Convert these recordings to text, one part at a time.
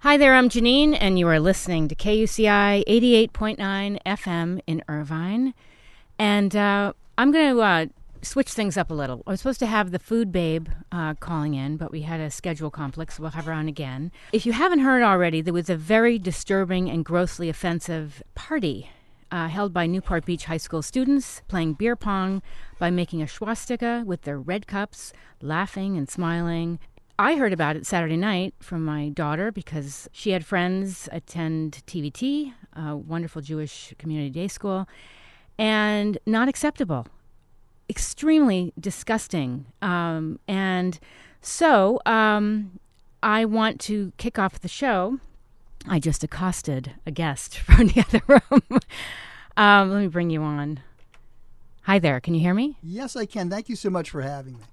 Hi there, I'm Janine, and you are listening to KUCI 88.9 FM in Irvine. And uh, I'm going to uh, switch things up a little. I was supposed to have the food babe uh, calling in, but we had a schedule conflict, so we'll have her on again. If you haven't heard already, there was a very disturbing and grossly offensive party uh, held by Newport Beach High School students playing beer pong by making a swastika with their red cups, laughing and smiling. I heard about it Saturday night from my daughter because she had friends attend TVT, a wonderful Jewish community day school, and not acceptable. Extremely disgusting. Um, and so um, I want to kick off the show. I just accosted a guest from the other room. um, let me bring you on. Hi there. Can you hear me? Yes, I can. Thank you so much for having me.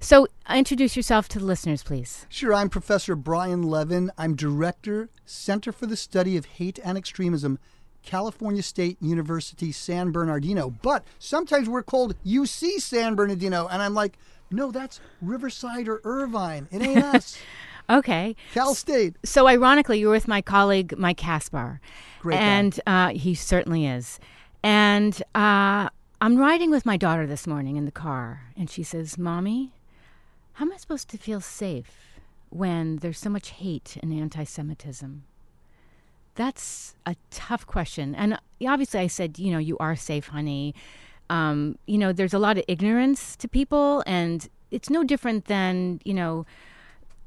So, introduce yourself to the listeners, please. Sure. I'm Professor Brian Levin. I'm Director, Center for the Study of Hate and Extremism, California State University, San Bernardino. But sometimes we're called UC San Bernardino. And I'm like, no, that's Riverside or Irvine. It ain't us. Okay. Cal State. So, ironically, you're with my colleague, Mike Caspar. Great. And uh, he certainly is. And uh, I'm riding with my daughter this morning in the car, and she says, Mommy, how am I supposed to feel safe when there's so much hate and anti Semitism? That's a tough question. And obviously, I said, You know, you are safe, honey. Um, you know, there's a lot of ignorance to people, and it's no different than, you know,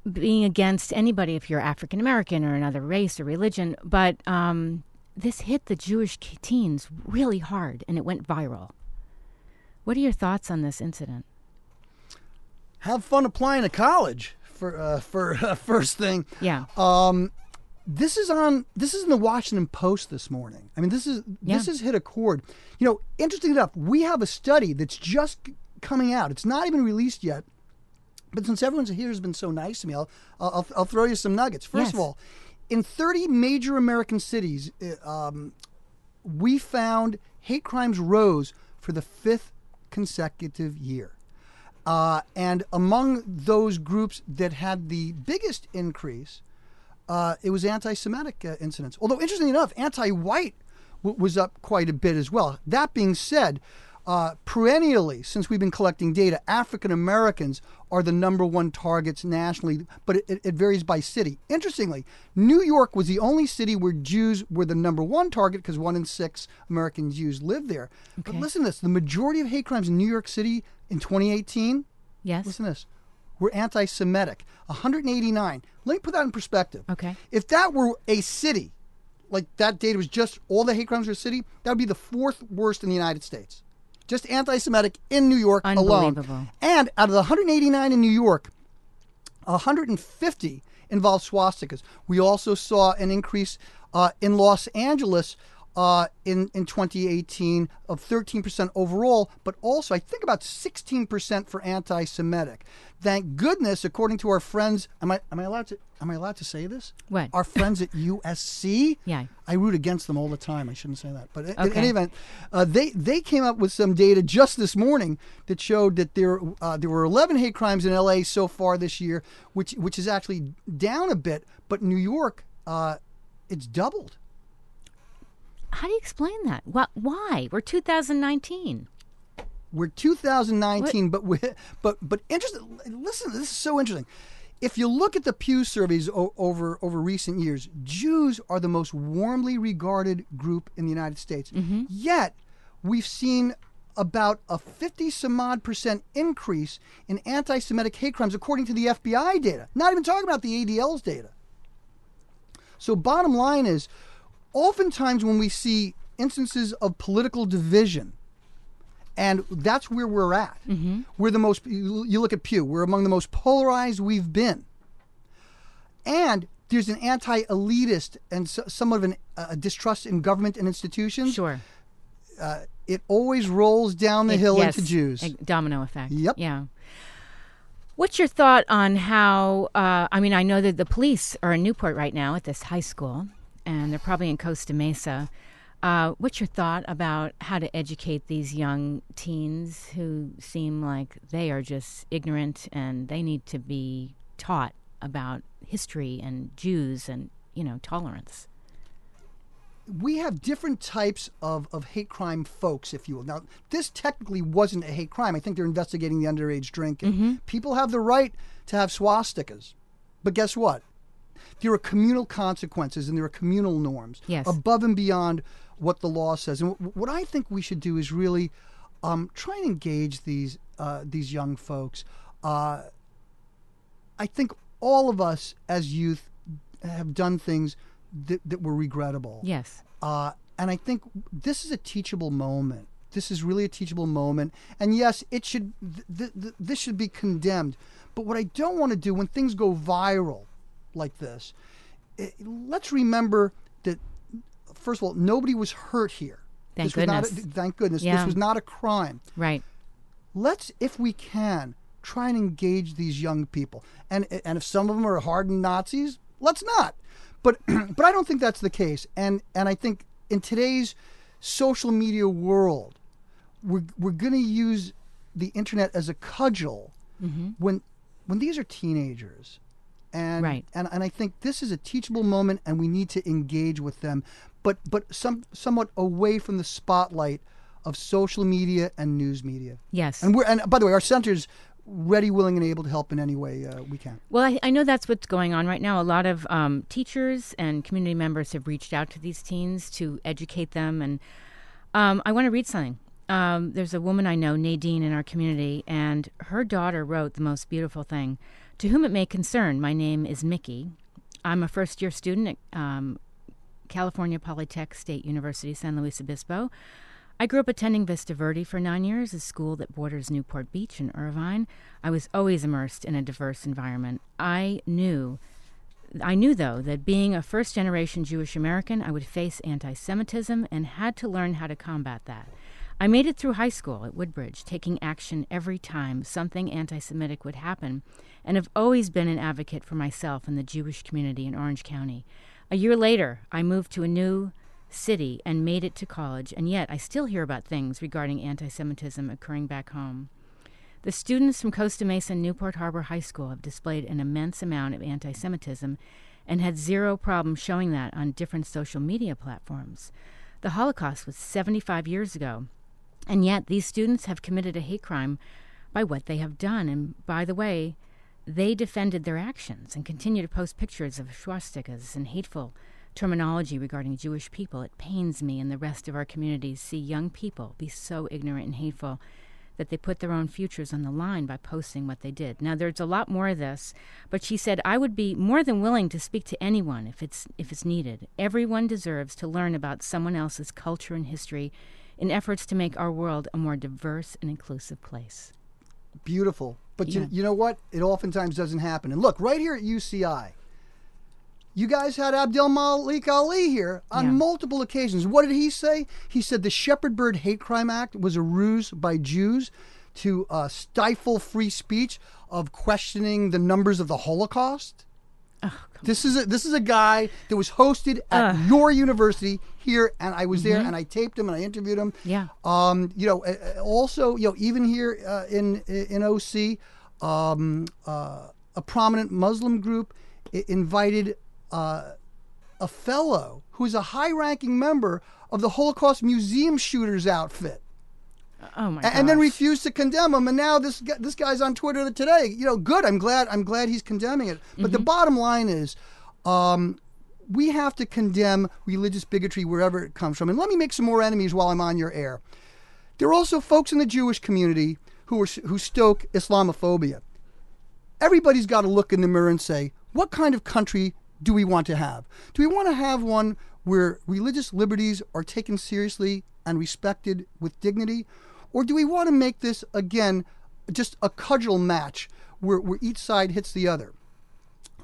being against anybody if you're African American or another race or religion. But um, this hit the Jewish teens really hard, and it went viral. What are your thoughts on this incident? Have fun applying to college for uh, for uh, first thing. Yeah. Um, this is on. This is in the Washington Post this morning. I mean, this is this Yeah. has hit a chord. You know, interesting enough, we have a study that's just coming out. It's not even released yet. But since everyone here has been so nice to me, I'll I'll, I'll throw you some nuggets. First Yes. of all, in 30 major American cities, uh, um, we found hate crimes rose for the fifth consecutive year. Uh, and among those groups that had the biggest increase, uh, it was anti-Semitic uh, incidents. Although interestingly enough, anti-white w- was up quite a bit as well. That being said, uh, perennially since we've been collecting data, African Americans are the number one targets nationally, but it, it varies by city. Interestingly, New York was the only city where Jews were the number one target because one in six American Jews live there. But listen to this: the majority of hate crimes in New York City in 2018 Yes. Listen to this. We're anti Semitic. 189. Let me put that in perspective. Okay. If that were a city, like that data was just all the hate crimes were a city, that would be the fourth worst in the United States. Just anti Semitic in New York alone. And out of the 189 in New York, 150 involved swastikas. We also saw an increase uh, in Los Angeles uh, in, in 2018 of 13% overall, but also I think about 16% for anti-Semitic. Thank goodness, according to our friends, am I am I allowed to am I allowed to say this? What? Our friends at USC. Yeah. I root against them all the time. I shouldn't say that, but in- in any event, uh, they they came up with some data just this morning that showed that there uh, there were 11 hate crimes in LA so far this year, which which is actually down a bit, but New York, uh, it's doubled. How do you explain that? What? Why? We're 2019. We're 2019, but we but but interesting. Listen, this is so interesting. If you look at the Pew surveys o- over over recent years, Jews are the most warmly regarded group in the United States. Mm-hmm. Yet, we've seen about a 50 some odd percent increase in anti-Semitic hate crimes, according to the FBI data. Not even talking about the ADL's data. So, bottom line is, oftentimes when we see instances of political division, and that's where we're at. We're the most. You look at Pew. We're among the most polarized we've been. And there's an anti-elitist and so, somewhat of an, a distrust in government and institutions. Sure. It always rolls down the hill yes. into Jews. Domino effect. Yep. Yeah. What's your thought on how? Uh, I mean, I know that the police are in Newport right now at this high school, and they're probably in Costa Mesa. Uh, what's your thought about how to educate these young teens who seem like they are just ignorant and they need to be taught about history and Jews and you know, tolerance. we have different types of, of hate crime folks, if you will. Now, this technically wasn't a hate crime. I think they're investigating the underage drinking. People have the right to have swastikas. But guess what? There are communal consequences and there are communal norms Yes. above and beyond what the law says. And wh- what I think we should do is really um, try and engage these uh, these young folks. Uh, I think all of us as youth have done things that, that were regrettable. Yes. Uh, and I think this is a teachable moment. This is really a teachable moment. And yes, it should. Th- th- this should be condemned. But what I don't want to do when things go viral, like this, eh, let's remember that first of all, nobody was hurt here. Thank this not a- goodness. thank goodness. Yeah. This was not a crime Right. let's if we can try and engage these young people and and if some of them are hardened nazis let's not but but i don't think that's the case and and i think in today's social media world we're we're going to use the internet as a cudgel when when these are teenagers and Right. and and I think this is a teachable moment and we need to engage with them but but some somewhat away from the spotlight of social media and news media Yes. and we're and by the way, our center's ready, willing, and able to help in any way uh, we can. Well, I, I know that's what's going on right now. A lot of um, teachers and community members have reached out to these teens to educate them. And um, I want to read something. Um, there's a woman I know, Nadine, in our community, and her daughter wrote the most beautiful thing. To whom it may concern, my name is Mickey. I'm a first year student at um, California Polytech State University, San Luis Obispo. I grew up attending Vista Verde for nine years, a school that borders Newport Beach and Irvine. I was always immersed in a diverse environment. I knew, I knew though, that being a first generation Jewish American, I would face anti Semitism and had to learn how to combat that. I made it through high school at Woodbridge, taking action every time something anti Semitic would happen, and have always been an advocate for myself and the Jewish community in Orange County. A year later, I moved to a new city and made it to college, and yet I still hear about things regarding anti Semitism occurring back home. The students from Costa Mesa and Newport Harbor High School have displayed an immense amount of anti Semitism and had zero problem showing that on different social media platforms. The Holocaust was 75 years ago, and yet these students have committed a hate crime by what they have done. And by the way, they defended their actions and continue to post pictures of swastikas and hateful terminology regarding Jewish people. It pains me and the rest of our communities see young people be so ignorant and hateful that they put their own futures on the line by posting what they did. Now there's a lot more of this, but she said I would be more than willing to speak to anyone if it's if it's needed. Everyone deserves to learn about someone else's culture and history in efforts to make our world a more diverse and inclusive place. Beautiful. But Yeah. you, you know what? It oftentimes doesn't happen. And look, right here at UCI, you guys had Abdel Malik Ali here on Yeah. multiple occasions. What did he say? He said the Shepard Byrd Hate Crime Act was a ruse by Jews to uh, stifle free speech of questioning the numbers of the Holocaust. This is a this is a guy that was hosted at your university here, and I was there, and I taped him and I interviewed him. Yeah. Um, you know, uh, uh, also, you know, even here uh, in in OC, um, uh, a prominent Muslim group i- invited uh, a fellow who is a high-ranking member of the Holocaust Museum shooters outfit Oh my a- and then gosh. refused to condemn him. And now this guy, this guy's on Twitter today. You know, good. I'm glad. I'm glad he's condemning it. But Mm-hmm. the bottom line is, um, we have to condemn religious bigotry wherever it comes from. And let me make some more enemies while I'm on your air. There are also folks in the Jewish community who are who stoke Islamophobia. Everybody's got to look in the mirror and say, what kind of country do we want to have? Do we want to have one where religious liberties are taken seriously and respected with dignity? Or do we want to make this, again, just a cudgel match where, where each side hits the other?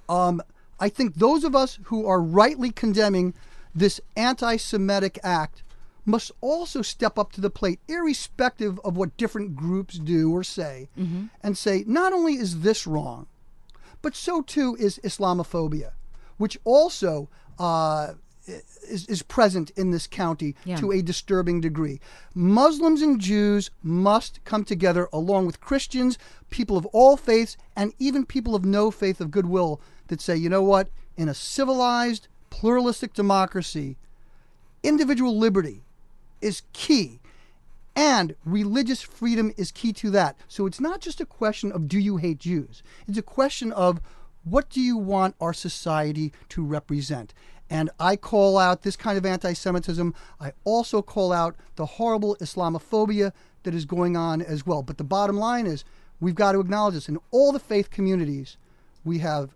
Um, I think those of us who are rightly condemning this anti Semitic act must also step up to the plate, irrespective of what different groups do or say, and say, not only is this wrong, but so too is Islamophobia, which also uh, is, is present in this county Yeah. to a disturbing degree. Muslims and Jews must come together along with Christians, people of all faiths, and even people of no faith of goodwill that say, you know what, in a civilized, pluralistic democracy, individual liberty is key. And religious freedom is key to that. So it's not just a question of do you hate Jews? It's a question of what do you want our society to represent? And I call out this kind of anti Semitism. I also call out the horrible Islamophobia that is going on as well. But the bottom line is we've got to acknowledge this. In all the faith communities, we have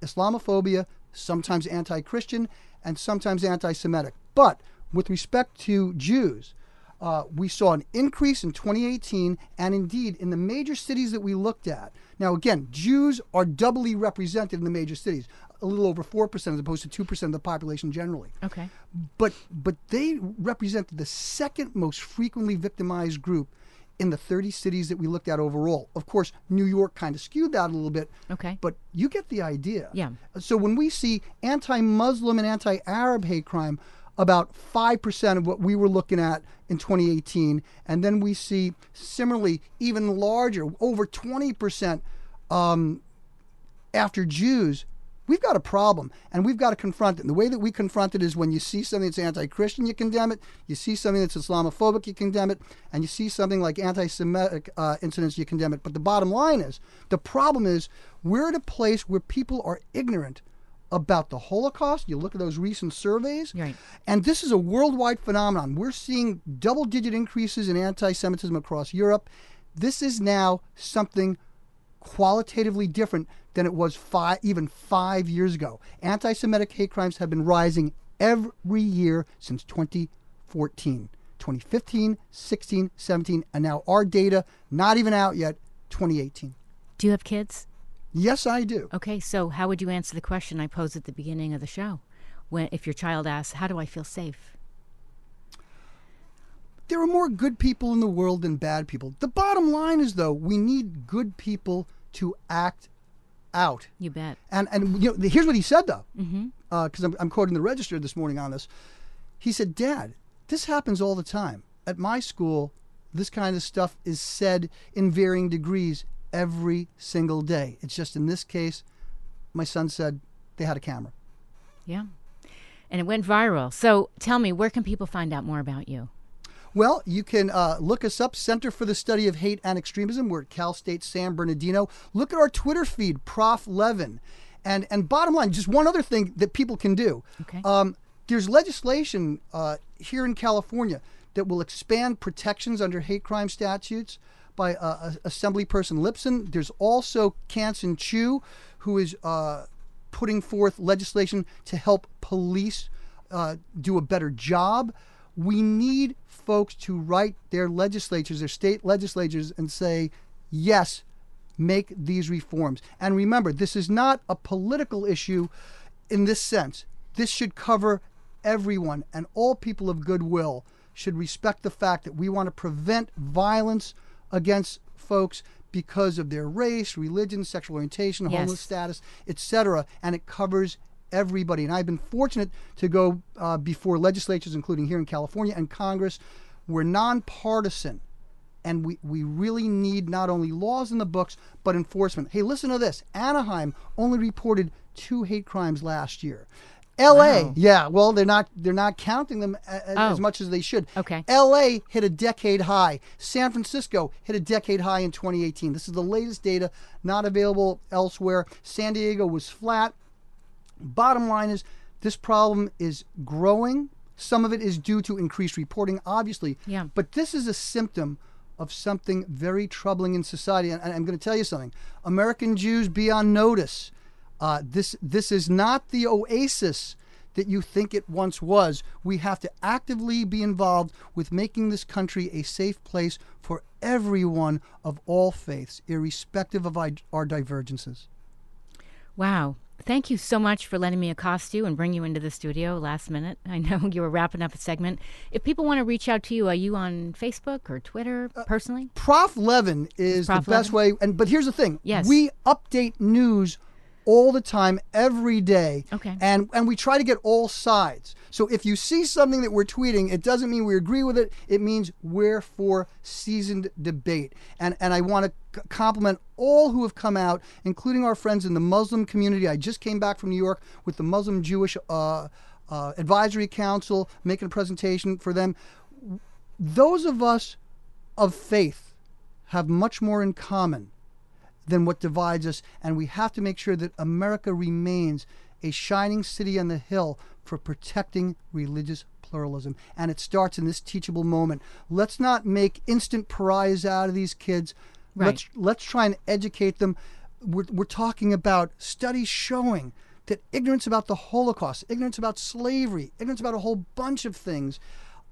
Islamophobia, sometimes anti Christian, and sometimes anti Semitic. But with respect to Jews, uh, we saw an increase in 2018, and indeed in the major cities that we looked at. Now, again, Jews are doubly represented in the major cities, a little over 4% as opposed to 2% of the population generally. Okay. But, but they represented the second most frequently victimized group in the 30 cities that we looked at overall. Of course, New York kind of skewed that a little bit. Okay. But you get the idea. Yeah. So when we see anti Muslim and anti Arab hate crime, about 5% of what we were looking at in 2018. And then we see similarly even larger, over 20% um, after Jews. We've got a problem and we've got to confront it. And the way that we confront it is when you see something that's anti Christian, you condemn it. You see something that's Islamophobic, you condemn it. And you see something like anti Semitic uh, incidents, you condemn it. But the bottom line is the problem is we're at a place where people are ignorant about the Holocaust. You look at those recent surveys, Right. and this is a worldwide phenomenon. We're seeing double digit increases in anti Semitism across Europe. This is now something qualitatively different than it was five, even five years ago. Anti Semitic hate crimes have been rising every year since 2014. 2015, 16, 17, and now our data, not even out yet, 2018. Do you have kids? Yes, I do. Okay, so how would you answer the question I posed at the beginning of the show? When if your child asks, "How do I feel safe?" There are more good people in the world than bad people. The bottom line is, though, we need good people to act out. You bet. And and you know, here's what he said though, mm-hmm. uh, because I'm, I'm quoting the Register this morning on this. He said, "Dad, this happens all the time at my school. This kind of stuff is said in varying degrees every single day. It's just in this case, my son said they had a camera." Yeah. And it went viral. So tell me, where can people find out more about you? Well, you can uh, look us up, Center for the Study of Hate and Extremism. We're at Cal State San Bernardino. Look at our Twitter feed, Prof. Levin. And and bottom line, just one other thing that people can do. Okay. Um, there's legislation uh, here in California that will expand protections under hate crime statutes by uh, Assemblyperson Lipson. There's also Kansen Chu, who is uh, putting forth legislation to help police uh, do a better job. We need folks to write their legislatures, their state legislatures, and say, yes, make these reforms. And remember, this is not a political issue in this sense. This should cover everyone, and all people of goodwill should respect the fact that we want to prevent violence against folks because of their race, religion, sexual orientation, Yes. homeless status, etc. And it covers everybody. And I've been fortunate to go uh, before legislatures, including here in California and Congress. We're nonpartisan and we, we really need not only laws in the books but enforcement. Hey, listen to this. Anaheim only reported two hate crimes last year. L.A. Wow. Yeah, well, they're not they're not counting them a, a- Oh. as much as they should. Okay. L.A. hit a decade high. San Francisco hit a decade high in 2018. This is the latest data, not available elsewhere. San Diego was flat. Bottom line is this problem is growing. Some of it is due to increased reporting, obviously. Yeah. But this is a symptom of something very troubling in society. And I'm going to tell you something. American Jews, be on notice. Uh, this this is not the oasis that you think it once was. We have to actively be involved with making this country a safe place for everyone of all faiths, irrespective of our divergences. Wow. Thank you so much for letting me accost you and bring you into the studio last minute. I know you were wrapping up a segment. If people want to reach out to you, are you on Facebook or Twitter uh, personally? Prof Levin is Prof the best way. And but here's the thing: Yes. we update news all the time, every day. Okay. And and we try to get all sides. So if you see something that we're tweeting, it doesn't mean we agree with it. It means we're for seasoned debate. And and I want to compliment all who have come out, including our friends in the Muslim community. I just came back from New York with the Muslim Jewish uh, uh, Advisory Council, making a presentation for them. Those of us of faith have much more in common than what divides us, and we have to make sure that America remains a shining city on the hill for protecting religious pluralism. And it starts in this teachable moment. Let's not make instant pariahs out of these kids. Right. Let's let's try and educate them. We're, we're talking about studies showing that ignorance about the Holocaust, ignorance about slavery, ignorance about a whole bunch of things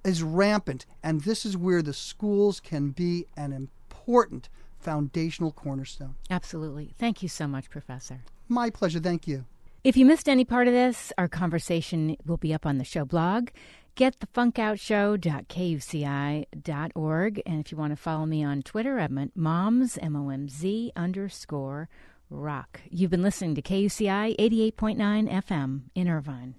is rampant. And this is where the schools can be an important foundational cornerstone. Absolutely. Thank you so much, Professor. My pleasure. Thank you. If you missed any part of this, our conversation will be up on the show blog. Get thefunkoutshow.kuci.org. And if you want to follow me on Twitter, I'm at moms, M O M Z underscore rock. You've been listening to KUCI 88.9 FM in Irvine.